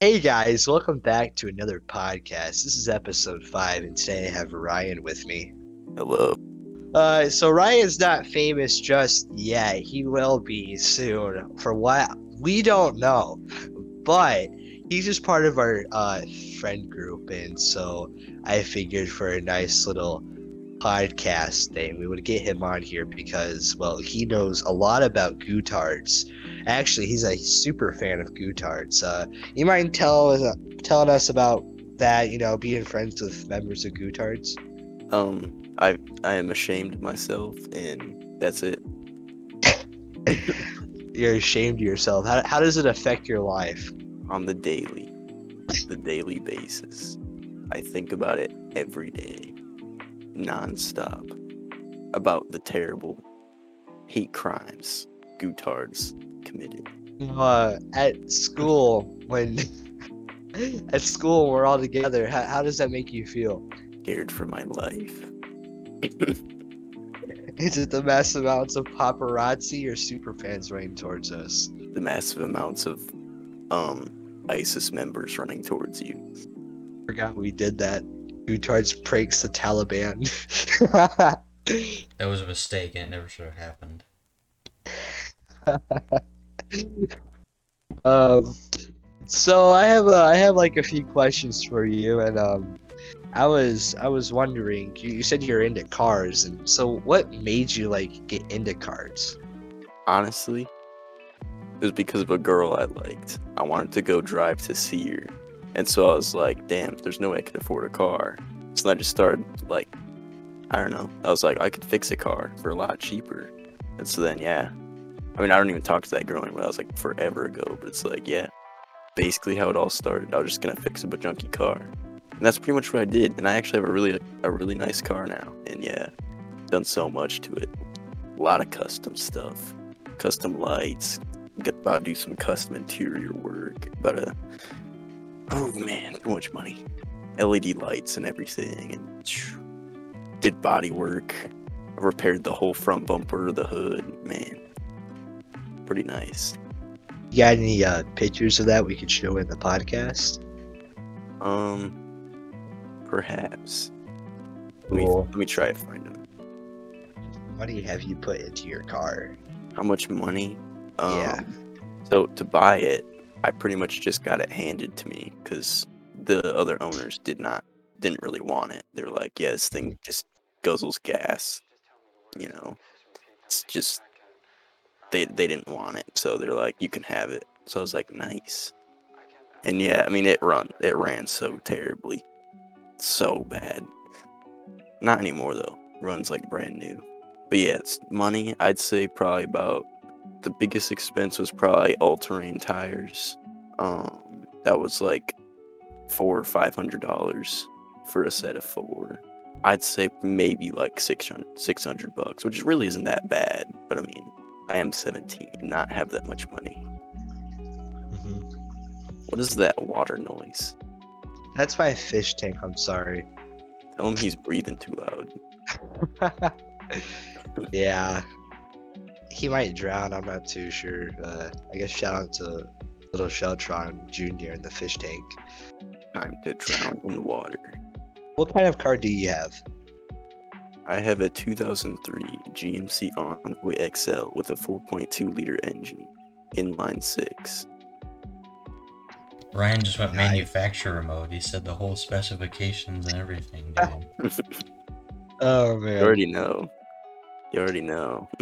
Hey guys, welcome back to another podcast. This is episode five, and today I have Ryan with me. Hello. Uh, so Ryan's not famous just yet. He will be soon. For what we don't know, but he's just part of our uh, friend group, and so I figured for a nice little podcast thing, we would get him on here because, well, he knows a lot about Gutards. Actually, he's a super fan of Gutards. Uh, you mind tell uh, telling us about that? You know, being friends with members of Gutards. Um, I I am ashamed of myself, and that's it. You're ashamed of yourself. How, how does it affect your life? On the daily, the daily basis, I think about it every day, nonstop, about the terrible hate crimes Gutards committed. Uh, at school, when at school we're all together, how, how does that make you feel? Scared for my life. Is it the massive amounts of paparazzi or super fans running towards us? the massive amounts of um ISIS members running towards you. Forgot we did that. Gutards pranks the Taliban. That was a mistake and it never should have happened. um, so I have uh, I have like a few questions for you, and um, I was I was wondering. You, you said you're into cars, and so what made you like get into cars? Honestly, it was because of a girl I liked. I wanted to go drive to see her. And so I was like, damn, there's no way I could afford a car. So I just started, like, I don't know. I was like, I could fix a car for a lot cheaper. And so then, yeah. I mean, I don't even talk to that girl anymore. That was like forever ago. But it's like, yeah, basically how it all started. I was just to fix up a junky car. And that's pretty much what I did. And I actually have a really, a really nice car now. And yeah, done so much to it. A lot of custom stuff, custom lights, Get about to do some custom interior work. About to, oh man, too much money. LED lights and everything, and did body work. Repaired the whole front bumper, the hood. Man, pretty nice. You got any uh, pictures of that we could show in the podcast? Um, perhaps. Let me, let me try to find them. What money have you put into your car? How much money? Um, Yeah. So to buy it, I pretty much just got it handed to me because the other owners did not didn't really want it. They're like, yeah, this thing just guzzles gas. You know, it's just they they didn't want it, so they're like, you can have it. So I was like, nice. And yeah, I mean, it run it ran so terribly, so bad. Not anymore though. Runs like brand new. But yeah, it's money. I'd say probably about the biggest expense was probably all-terrain tires. Um, that was like four or five hundred dollars for a set of four. I'd say maybe like 600, 600 bucks, which really isn't that bad. But I mean, I am 17 and not have that much money. What is that water noise? That's my fish tank. I'm sorry. Tell him he's breathing too loud. yeah. He might drown. I'm not too sure. Uh, I guess shout out to little Sheltron Jr. in the fish tank. Time to drown in the water. What kind of car do you have? I have a 2003 GMC Envoy XL with a 4.2 liter engine, inline six. Ryan just went Nice. manufacturer mode. He said the whole specifications and everything, dude. Oh You man. already know. You already know.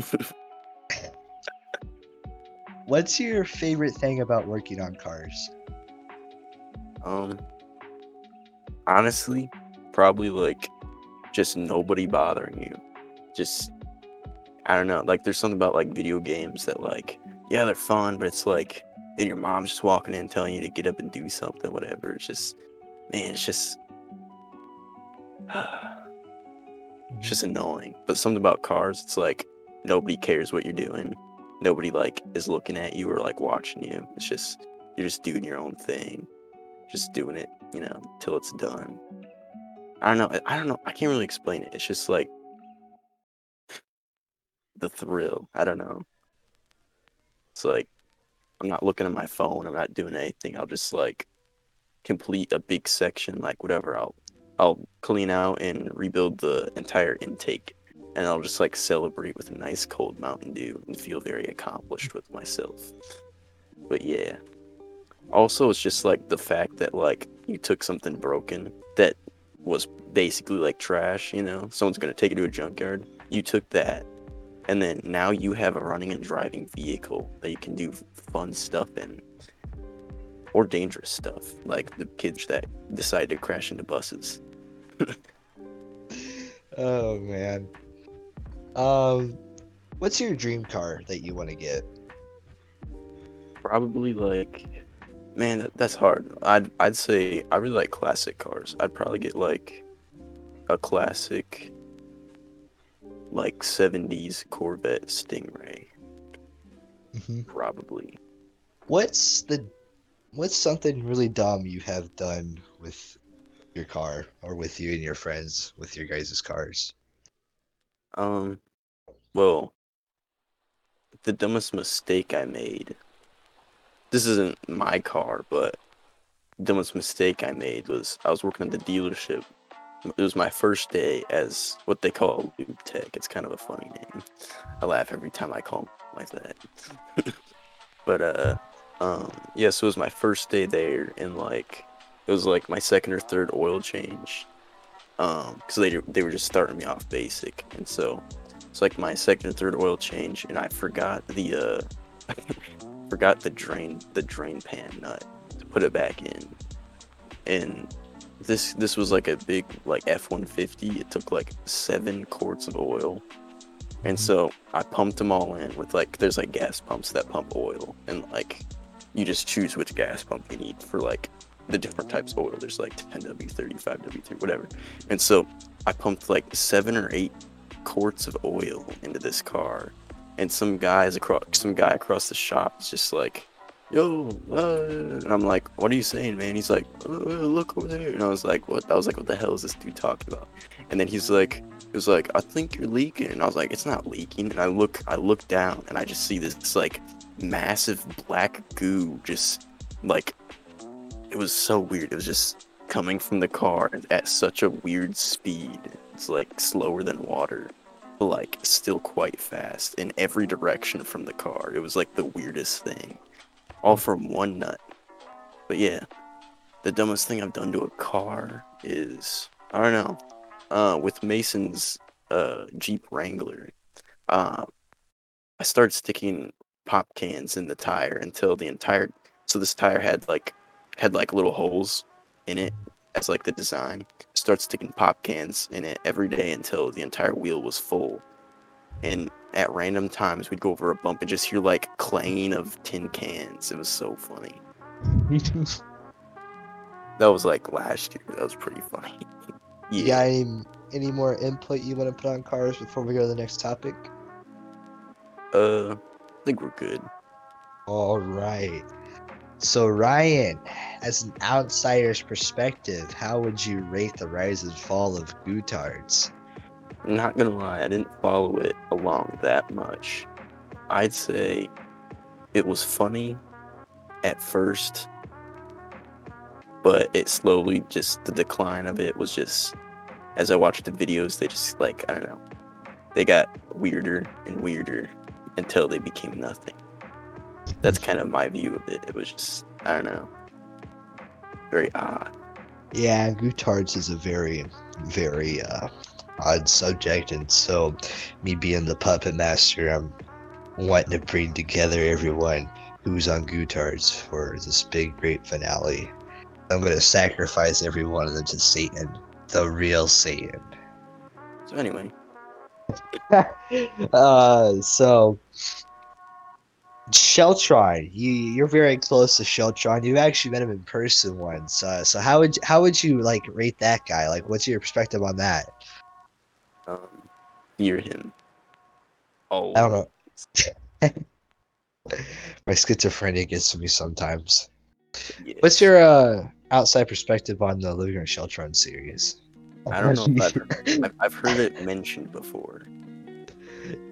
What's your favorite thing about working on cars? Um, honestly, probably like just nobody bothering you. Just, I don't know. Like, there's something about like video games that, like, yeah, they're fun, but it's like, then your mom's just walking in telling you to get up and do something, whatever. It's just, man, it's just, it's just annoying. But something about cars, it's like nobody cares what you're doing. Nobody like is looking at you or like watching you. It's just you're just doing your own thing, just doing it, you know, till it's done. I don't know. I don't know. I can't really explain it. It's just like the thrill. I don't know. It's like I'm not looking at my phone. I'm not doing anything. I'll just like complete a big section, like whatever, I'll I'll clean out and rebuild the entire intake, and I'll just like celebrate with a nice cold Mountain Dew and feel very accomplished with myself. But yeah. Also, it's just like the fact that like you took something broken that was basically like trash, you know, someone's gonna take it to a junkyard. You took that, and then now you have a running and driving vehicle that you can do fun stuff in, or dangerous stuff, like the kids that decide to crash into buses. Oh man. Um, what's your dream car that you want to get? Probably like, man, that, that's hard. I'd I'd say I really like classic cars. I'd probably get like a classic, like '70s Corvette Stingray. Probably. What's the what's something really dumb you have done with your car or with you and your friends with your guys' cars? Um, well, the dumbest mistake I made. This isn't my car, but the dumbest mistake I made was I was working at the dealership. It was my first day as what they call a lube tech. It's kind of a funny name. I laugh every time I call 'em like that. but uh, um, yeah, so it was my first day there, and like it was like my second or third oil change. Um, because they they were just starting me off basic, and so it's like my second or third oil change, and I forgot the uh, forgot the drain the drain pan nut to put it back in, and this this was like a big like F one fifty. It took like seven quarts of oil, and so I pumped them all in with like there's like gas pumps that pump oil, and like you just choose which gas pump you need for like the different types of oil. There's like 10W, 35W3, whatever. And so I pumped like seven or eight quarts of oil into this car, and some guys across some guy across the shop is just like, "Yo," uh, and I'm like, "What are you saying, man?" He's like, uh, "Look over there," and I was like, "What?" I was like, "What the hell is this dude talking about?" And then he's like, "He was like, I think you're leaking," and I was like, "It's not leaking." And I look, I look down, and I just see this like massive black goo just like it was so weird. It was just coming from the car at such a weird speed. It's like slower than water, but like still quite fast in every direction from the car. It was like the weirdest thing. All from one nut. But yeah, the dumbest thing I've done to a car is I don't know. Uh, with Mason's uh, Jeep Wrangler, uh, I started sticking pop cans in the tire until the entire so this tire had like had like little holes in it as like the design. Start sticking pop cans in it every day until the entire wheel was full. And at random times we'd go over a bump and just hear like clanging of tin cans. It was so funny. That was like last year. That was pretty funny. Got any, any more input you want to put on cars before we go to the next topic? Uh, I think we're good. All right. So Ryan, as an outsider's perspective, how would you rate the rise and fall of Gutards? Not gonna lie, I didn't follow it along that much. I'd say it was funny at first, but it slowly just the decline of it was just as I watched the videos, they just like I don't know, they got weirder and weirder until they became nothing. That's kind of my view of it. It was just I don't know, very odd. Yeah, Gutards is a very, very uh, odd subject, and so me being the puppet master, I'm wanting to bring together everyone who's on Gutards for this big, great finale. I'm gonna sacrifice every one of them to Satan, the real Satan. So anyway, uh, so Sheltron, you you're very close to Sheltron. You've actually met him in person once. Uh, so how would how would you like rate that guy? Like, what's your perspective on that? um, fear him. Oh, I don't know. My schizophrenia gets to me sometimes. Yeah. What's your uh, outside perspective on the Living Room Sheltron series? I don't know if I've, I've heard it mentioned before.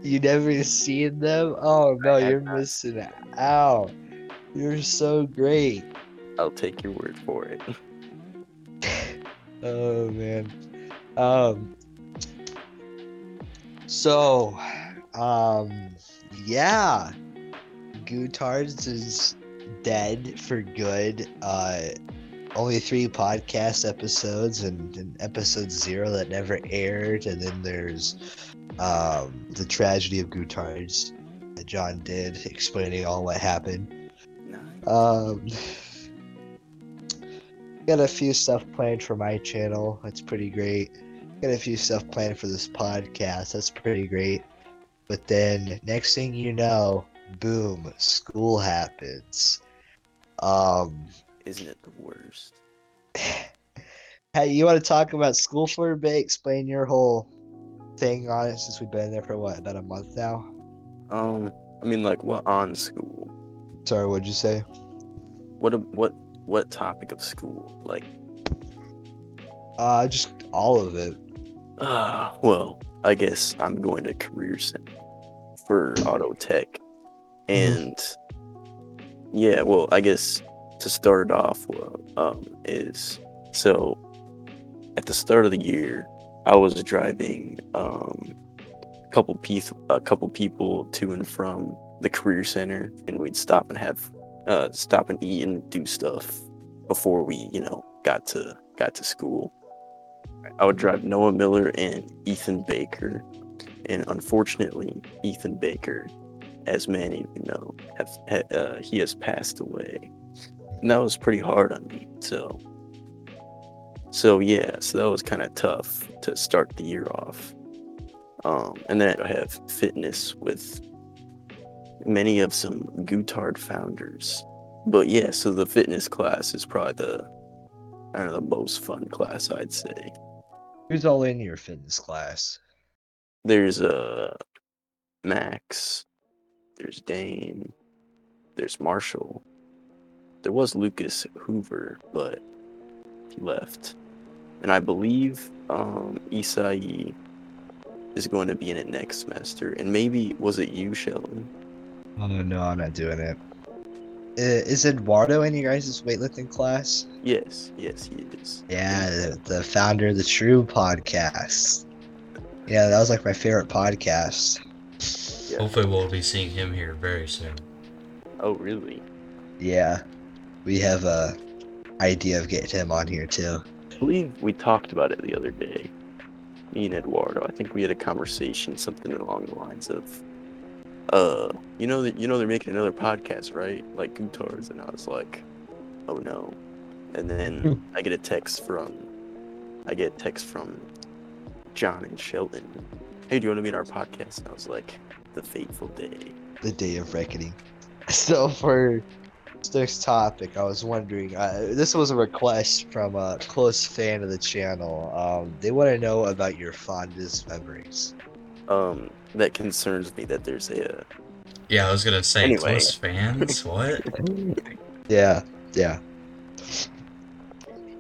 You never seen them? Oh no, you're missing out. You're so great. I'll take your word for it. Oh man. Um. So, um, yeah, Gutards is dead for good. Uh, only three podcast episodes and, and episode zero that never aired, and then there's um the tragedy of Gutards that John did, explaining all what happened. Um, got a few stuff planned for my channel. That's pretty great. Got a few stuff planned for this podcast. That's pretty great. But then next thing you know, boom, school happens. Um, Isn't it the worst? hey, you want to talk about school for a bit? Explain your whole thing on it since we've been there for what about a month now. Um, I mean, like, what on school? Sorry, what'd you say? What a, what what topic of school? Like, Uh, just all of it. uh, well, I guess I'm going to career center for auto tech, and yeah, well, I guess to start off, well, um, is so at the start of the year, I was driving um a couple a couple people to and from the career center, and we'd stop and have uh stop and eat and do stuff before we you know got to got to school. I would drive Noah Miller and Ethan Baker, and unfortunately, Ethan Baker, as many of you know, have ha- uh, he has passed away, and that was pretty hard on me. So, so yeah, so that was kind of tough to start the year off. Um, and then I have fitness with many of some Gutard founders. But yeah, so the fitness class is probably the I don't know the most fun class I'd say. Who's all in your fitness class? There's uh Max, there's Dane, there's Marshall. There was Lucas Hoover, but he left. And I believe um Isai is going to be in it next semester. And maybe was it you, Sheldon? Oh no, I'm not doing it. Uh, Eduardo in your guys' weightlifting class? Yes, yes, he is. Yeah, the, the founder of the True Podcast. Yeah, that was like my favorite podcast. Yeah. Hopefully, we'll be seeing him here very soon. Oh, really? Yeah, we have a idea of getting him on here too. I believe we talked about it the other day. Me and Eduardo. I think we had a conversation, something along the lines of, uh, you know that you know they're making another podcast, right? Like Gutards, and I was like, oh no. And then I get a text from, I get a text from John and Sheldon. Hey, do you want to be in our podcast? And I was like, the fateful day. The day of reckoning. So for next topic, I was wondering. Uh, this was a request from a close fan of the channel. Um, they want to know about your fondest memories. Um, that concerns me that there's a Yeah, I was gonna say Anyway. close fans. What? Yeah, yeah.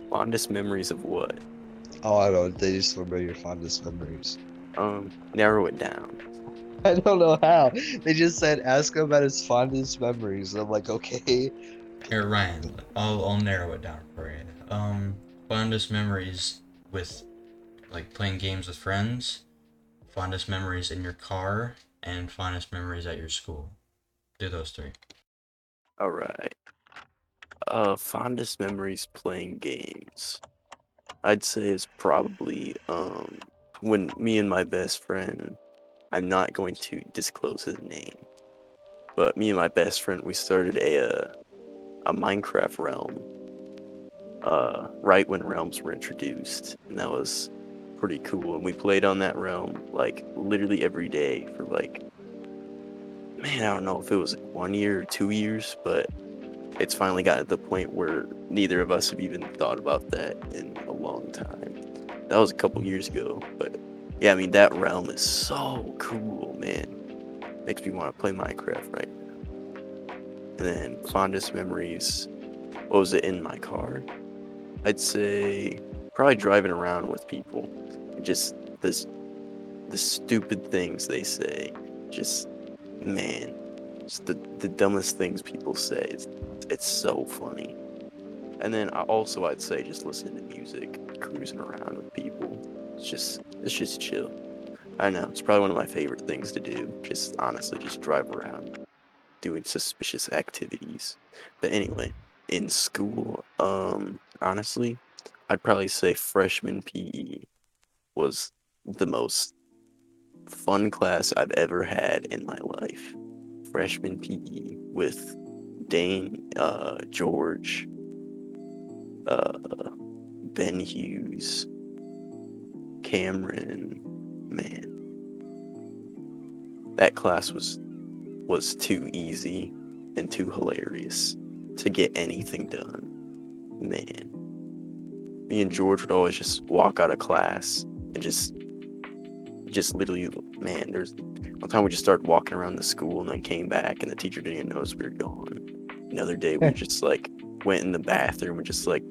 fondest memories of what? Oh, I don't. They just remember your fondest memories. Um, narrow it down. I don't know how. They just said ask him about his fondest memories. I'm like, okay. Here, Ryan. I'll I'll narrow it down for you. Um, fondest memories with, like playing games with friends, fondest memories in your car, and fondest memories at your school. Do those three. All right. Uh, fondest memories playing games. I'd say is probably um when me and my best friend. I'm not going to disclose his name, but me and my best friend we started a uh, a Minecraft realm. Uh, right when realms were introduced, and that was pretty cool. And we played on that realm like literally every day for like man, I don't know if it was one year or two years, but it's finally got to the point where neither of us have even thought about that in a long time. That was a couple years ago, but yeah, I mean that realm is so cool, man. Makes me want to play Minecraft right now. And then fondest memories. What was it in my car? I'd say probably driving around with people. Just this, the stupid things they say. Just man, just the, the dumbest things people say. It's, it's so funny. and then I also I'd say just listening to music, cruising around with people. It's just it's just chill. I know it's probably one of my favorite things to do. Just honestly, just drive around, doing suspicious activities. But anyway, in school, um, honestly, I'd probably say freshman PE was the most fun class I've ever had in my life. Freshman PE with Dane, uh, George, uh, Ben Hughes, Cameron, man. That class was was too easy and too hilarious to get anything done. Man. Me and George would always just walk out of class and just just literally man, there's one time we just started walking around the school and then came back and the teacher didn't even notice we were gone. Another day we just like went in the bathroom and just like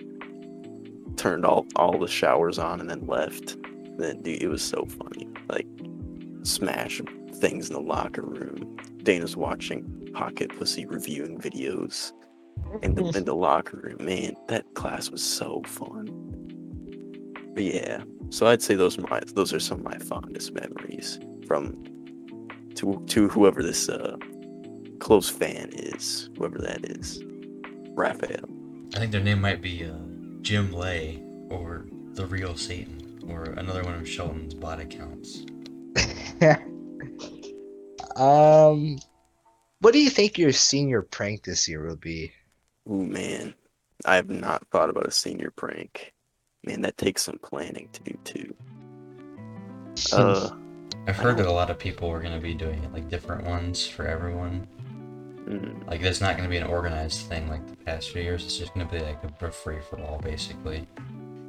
turned all all the showers on and then left. Then dude, it was so funny. Like smash things in the locker room. Dana's watching Pocket Pussy reviewing videos in the in the locker room. Man, that class was so fun. But yeah, so I'd say those are my those are some of my fondest memories from to to whoever this uh close fan is, whoever that is, Raphael. I think their name might be uh, Jim Lay or the real Satan or another one of Shelton's bot accounts. um, what do you think your senior prank this year will be? Ooh man, I have not thought about a senior prank. Man, that takes some planning to do too. Uh, I've heard that a lot of people are going to be doing it, like different ones for everyone. mm, Like, there's not going to be an organized thing like the past few years. It's just going to be like a free for all, basically.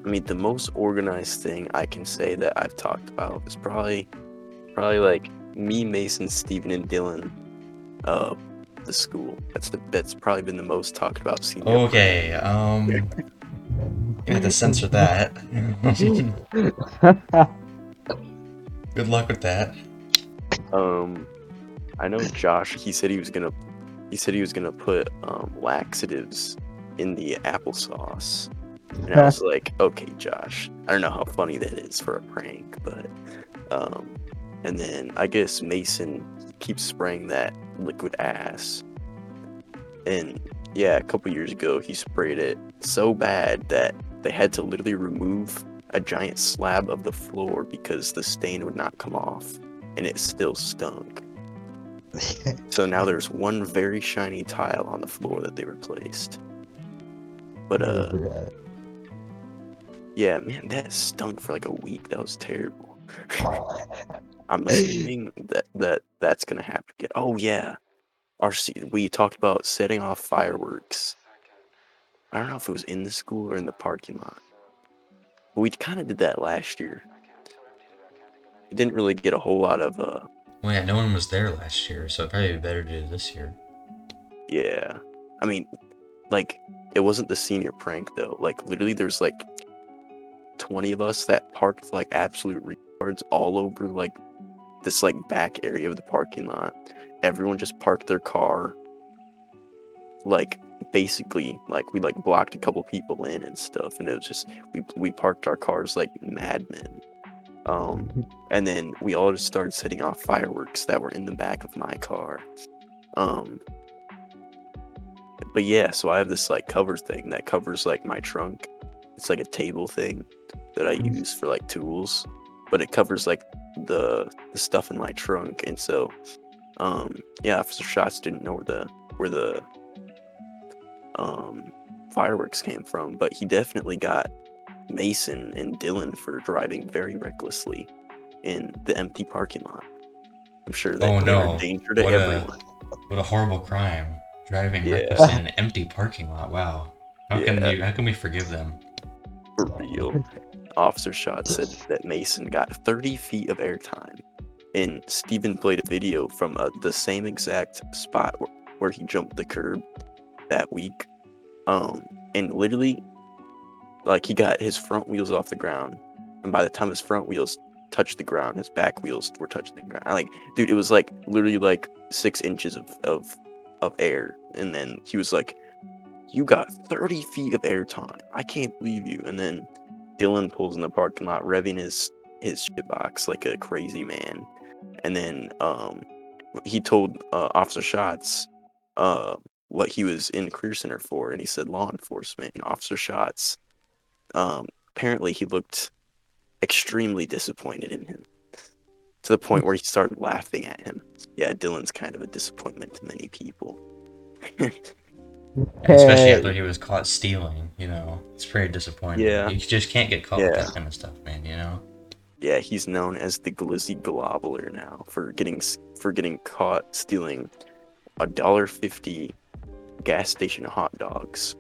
I mean, the most organized thing I can say that I've talked about is probably, probably like me, Mason, Steven, and Dylan. Uh, the school. That's the that's probably been the most talked about senior. Okay, um. You had to censor that. Good luck with that. Um, I know Josh. He said he was gonna. He said he was gonna put um, laxatives in the applesauce, and I was like, "Okay, Josh. I don't know how funny that is for a prank, but." Um, and then I guess Mason keeps spraying that liquid ass, and yeah, a couple years ago he sprayed it so bad that they had to literally remove a giant slab of the floor because the stain would not come off and it still stunk. So now there's one very shiny tile on the floor that they replaced. But uh yeah, man, that stunk for like a week. That was terrible. I'm assuming that that that's gonna happen again. Oh yeah, our we talked about setting off fireworks. I don't know if it was in the school or in the parking lot. But we kind of did that last year. It didn't really get a whole lot of uh Well, yeah, no one was there last year, so it'd probably be better to do it this year. Yeah. I mean, like, it wasn't the senior prank, though. Like, literally, there's like 20 of us that parked like absolute retards all over like this like back area of the parking lot. Everyone just parked their car. Like, basically, like, we like blocked a couple people in and stuff. And it was just, we, we parked our cars like madmen. Um, and then we all just started setting off fireworks that were in the back of my car. Um, but yeah, so I have this like cover thing that covers like my trunk. It's like a table thing that I Mhm. use for like tools, but it covers like the the stuff in my trunk. And so, um, yeah, Officer Shots didn't know where the where the um fireworks came from, but he definitely got Mason and Dylan for driving very recklessly in the empty parking lot. I'm sure that Oh, no. a danger to What a- everyone. What a horrible crime. Driving Yeah. reckless in an empty parking lot. Wow. How can Yeah. you how can we forgive them? For real. Officer Shot said that Mason got 30 feet of airtime. And Steven played a video from uh, the same exact spot where, where he jumped the curb that week. Um, and literally, like, he got his front wheels off the ground. And by the time his front wheels touched the ground, his back wheels were touching the ground. Like, dude, it was like literally like six inches of, of, of air. And then he was like, you got 30 feet of airtime. I can't believe you. And then Dylan pulls in the parking lot, revving his his shit box like a crazy man. And then um, he told uh, Officer Shots uh, what he was in Career Center for, and he said law enforcement. And Officer Shots, um, apparently, he looked extremely disappointed in him to the point where he started laughing at him. Yeah, Dylan's kind of a disappointment to many people. Especially after he was caught stealing, you know. It's pretty disappointing. Yeah. You just can't get caught with Yeah. that kind of stuff, man, you know? yeah, he's known as the Glizzy Globler now for getting for getting caught stealing a dollar fifty gas station hot dogs,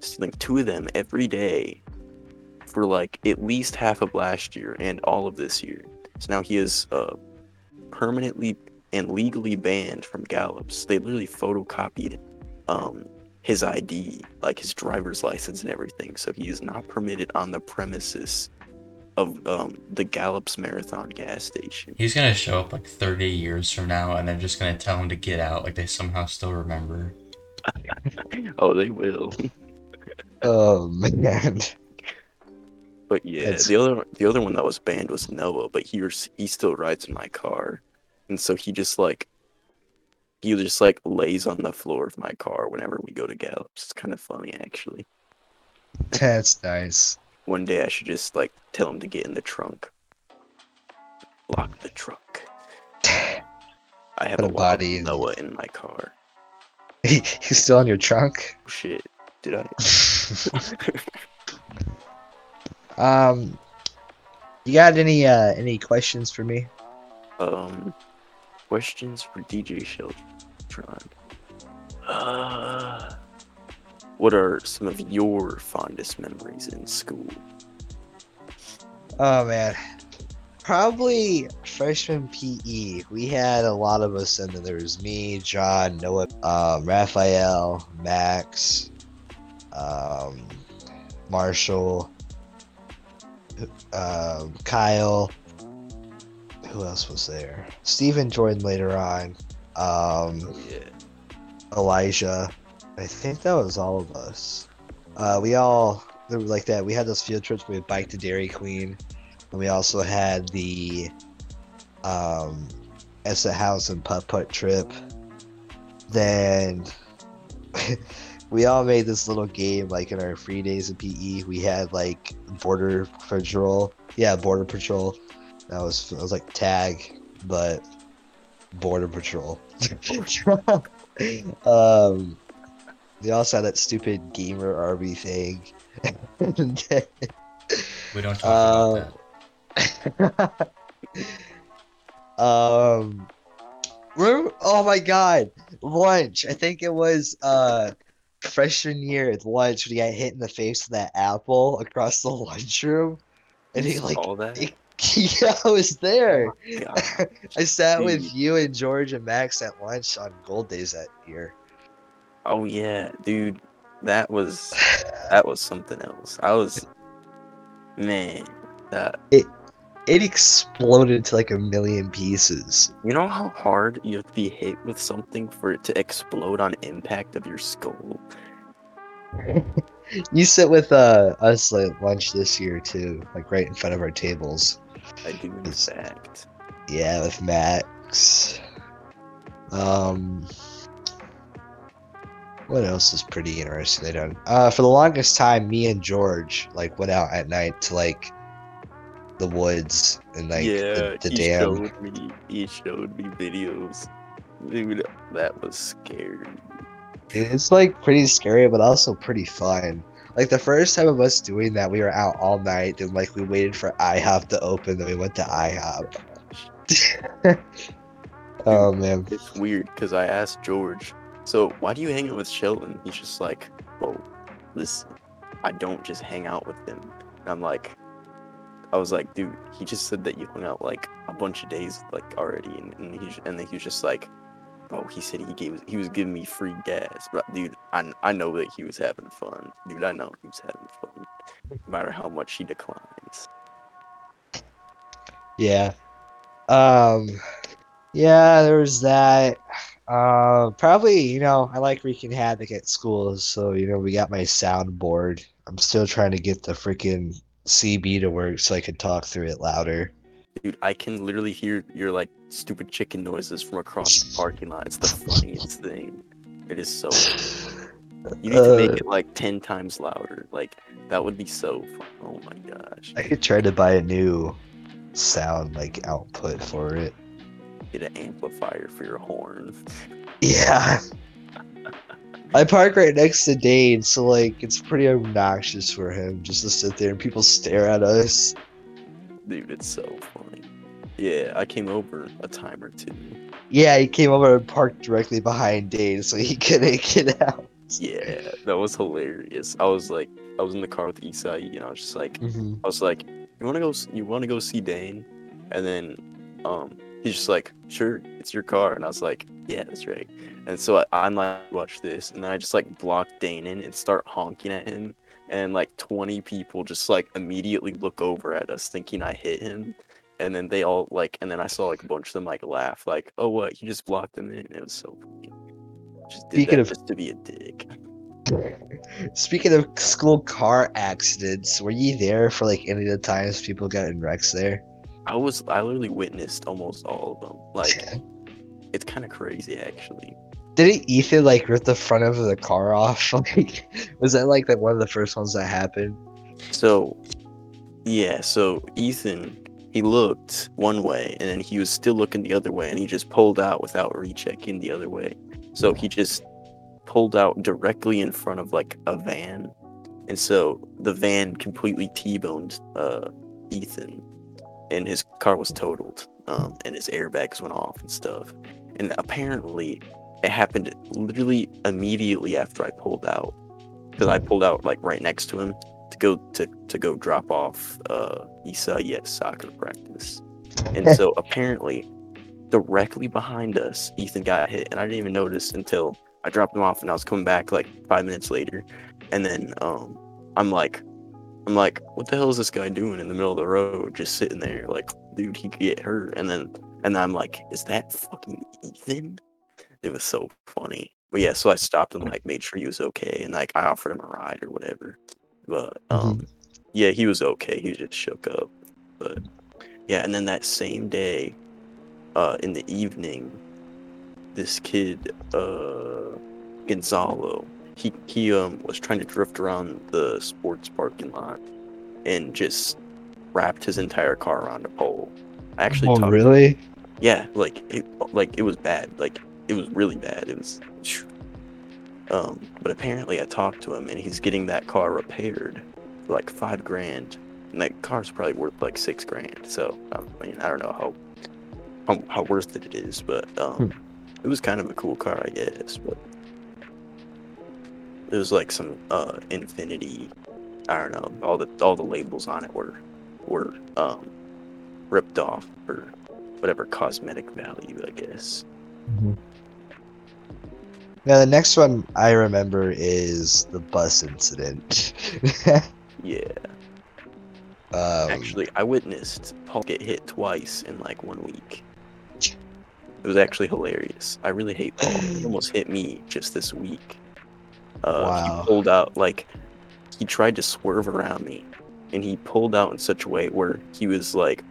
stealing two of them every day for like at least half of last year and all of this year. So now he is uh, permanently and legally banned from Gallops. They literally photocopied um, his ID, like his driver's license and everything. So he is not permitted on the premises of um, the Gallops Marathon gas station. He's gonna show up like 30 years from now and they're just gonna tell him to get out, like they somehow still remember. Oh, they will. Oh man. But yeah, It's- the other the other one that was banned was Noah, but he he still rides in my car, and so he just like he just like lays on the floor of my car whenever we go to Gallops. It's kind of funny actually. That's nice. One day I should just like tell him to get in the trunk. Lock the trunk. I have Put a, a body in- Noah in my car. He, he's still in your trunk? Oh, shit, did I? um you got any uh any questions for me? Um, questions for DJ Sheltron. Uh, what are some of your fondest memories in school? Oh man. Probably freshman PE. We had a lot of us in there. There was me, John, Noah, um, Raphael, Max, um, Marshall, um, Kyle. Who else was there? Steven joined later on. Um, Oh yeah, Elijah. I think that was all of us. Uh, we all like that. We had those field trips. We would bike to Dairy Queen, and we also had the um, Esset House and Putt Putt trip. Then we all made this little game like in our free days of PE. We had like border patrol. Yeah, border patrol. That was it was like tag, but border patrol. um, they also had that stupid gamer RB thing. We don't talk Uh, about that. um, remember, oh my god, lunch. I think it was uh freshman year at lunch when he got hit in the face with that apple across the lunchroom, and he like, all that. Yeah, I was there. God. I sat with you and George and Max at lunch on Gold Days that year. Oh yeah, dude, that was that was something else. I was, man, that It exploded to like a million pieces. you know how hard you have to be hit with something for it to explode on impact of your skull. You sit with uh us at lunch this year too, like right in front of our tables. I do in fact. Yeah, with Max. Um, what else is pretty interesting they done? Uh, for the longest time, me and George like went out at night to like the woods and like yeah, the, the he dam. showed me. He showed me videos. Dude, that was scary. It's like pretty scary, but also pretty fun. Like the first time of us doing that, we were out all night and like we waited for IHOP to open, then we went to IHOP. oh man. It's weird because I asked George, so why do you hang out with Sheldon? He's just like, well, listen, I don't just hang out with him. And I'm like, I was like, dude, he just said that you hung out like a bunch of days like already, and, and he and then he was just like, oh, he said he gave he was giving me free gas, but dude, I I know that he was having fun, dude. I know he was having fun, no matter how much he declines. Yeah. Um yeah, there was that. Uh, probably, you know, I like wreaking havoc at schools, so you know, we got my soundboard. I'm still trying to get the freaking CB to work so I can talk through it louder. Dude, I can literally hear your like stupid chicken noises from across the parking lot. It's the funniest thing. It is so. You need to make Uh, it like ten times louder. Like that would be so. Fun. Oh my gosh. I could try to buy a new sound like output for it. Get an amplifier for your horn. Yeah. I park right next to Dane, so like it's pretty obnoxious for him just to sit there and people stare at us. Dude, it's so funny. Yeah, I came over a time or two. Yeah, he came over and parked directly behind Dane, so he couldn't get out. Yeah, that was hilarious. I was like, I was in the car with Isai, and I was just like, I was like, "You want to go? You want to go see Dane?" And then, um, he's just like, "Sure, it's your car." And I was like, "Yeah, that's right." And so I, I'm like, "Watch this," and then I just like block Dane in and start honking at him, and like 20 people just like immediately look over at us, thinking I hit him. And then they all like, and then I saw like a bunch of them like laugh, like, "Oh, what? You just blocked them in?" It was so funny. Just Speaking that of- just to be a dick. Speaking of school car accidents, were you there for like any of the times people got in wrecks there? I was I literally witnessed almost all of them. Like it's kind of crazy actually. Didn't Ethan like rip the front of the car off? Like, was that like the, one of the first ones that happened? So yeah, so Ethan he looked one way and then he was still looking the other way and he just pulled out without rechecking the other way. So he just pulled out directly in front of like a van. And so the van completely T-boned uh Ethan and his car was totaled. Um and his airbags went off and stuff. And apparently it happened literally immediately after I pulled out. Because I pulled out like right next to him to go to, to go drop off uh Isai at soccer practice. And so apparently directly behind us, Ethan got hit and I didn't even notice until I dropped him off and I was coming back like five minutes later. And then um I'm like I'm like, what the hell is this guy doing in the middle of the road just sitting there? Like, dude, he could get hurt. And then and I'm like, is that fucking Ethan? It was so funny. But yeah, so I stopped and like made sure he was okay and like I offered him a ride or whatever. But um yeah, he was okay. He just shook up. But yeah, and then that same day, uh in the evening, this kid, uh Gonzalo, he he um was trying to drift around the sports parking lot and just wrapped his entire car around a pole. I actually oh, really? yeah, like it, like it was bad. Like it was really bad. It was. Um, but apparently I talked to him and he's getting that car repaired for like five grand, and that car's probably worth like six grand. So um, I mean, I don't know how how, how worth it it is, but um, it was kind of a cool car, I guess. But it was like some uh Infiniti. I don't know. All the all the labels on it were were um ripped off for whatever cosmetic value, I guess. Now the next one I remember is the bus incident. Yeah. um, Actually, I witnessed Paul get hit twice in like one week. It was actually hilarious. I really hate Paul. He almost hit me just this week. Uh, Wow. He pulled out like he tried to swerve around me, and he pulled out in such a way where he was like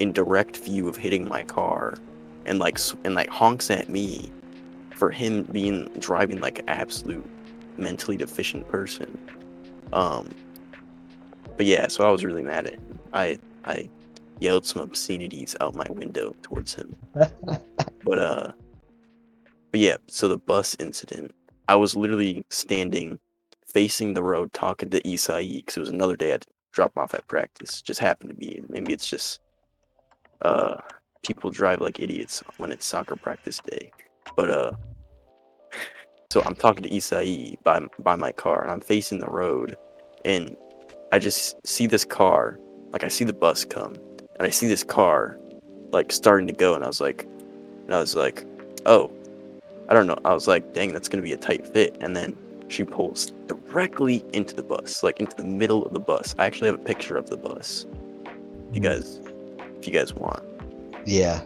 in direct view of hitting my car, and like and like honks at me for him being driving like an absolute mentally deficient person. Um, but yeah, so I was really mad at him. I I yelled some obscenities out my window towards him. But uh but yeah, so the bus incident, I was literally standing facing the road talking to Isai because it was another day I had drop off at practice. Just happened to be. Maybe it's just uh people drive like idiots when it's soccer practice day. But uh so I'm talking to Isai by by my car and I'm facing the road and I just see this car, like I see the bus come and I see this car like starting to go and I was like and I was like, "Oh, I don't know." I was like, "Dang, that's going to be a tight fit." And then she pulls directly into the bus, like into the middle of the bus. I actually have a picture of the bus. If you guys if you guys want. yeah.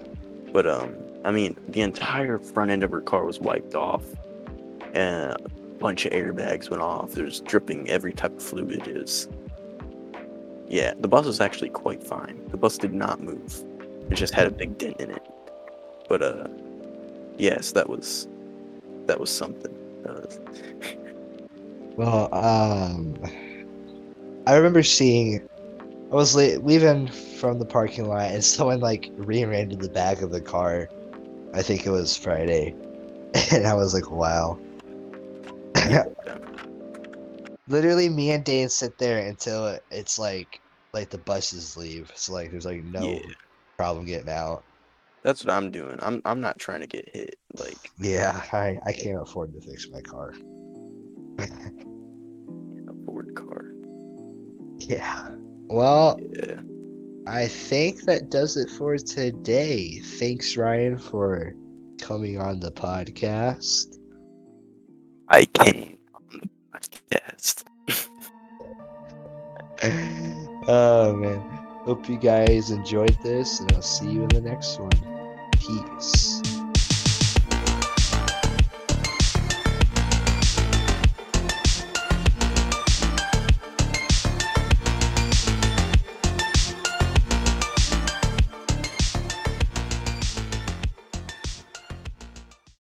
But um I mean, the entire front end of her car was wiped off, and a bunch of airbags went off. There's dripping every type of fluid. Is yeah, the bus was actually quite fine. The bus did not move. It just had a big dent in it. But uh, yes, that was that was something. That was- Well, um, I remember seeing. I was leaving from the parking lot, and someone like ran into the back of the car. I think it was Friday, and I was like, "Wow." Literally, me and Dane sit there until it's like, like the buses leave. So like, there's like no Yeah. problem getting out. That's what I'm doing. I'm I'm not trying to get hit. Like Yeah, I I can't afford to fix my car. in a Ford car. Yeah. Well, Yeah. I think that does it for today. Thanks, Ryan, for coming on the podcast. I came on the podcast. oh man. Hope you guys enjoyed this, and I'll see you in the next one. Peace.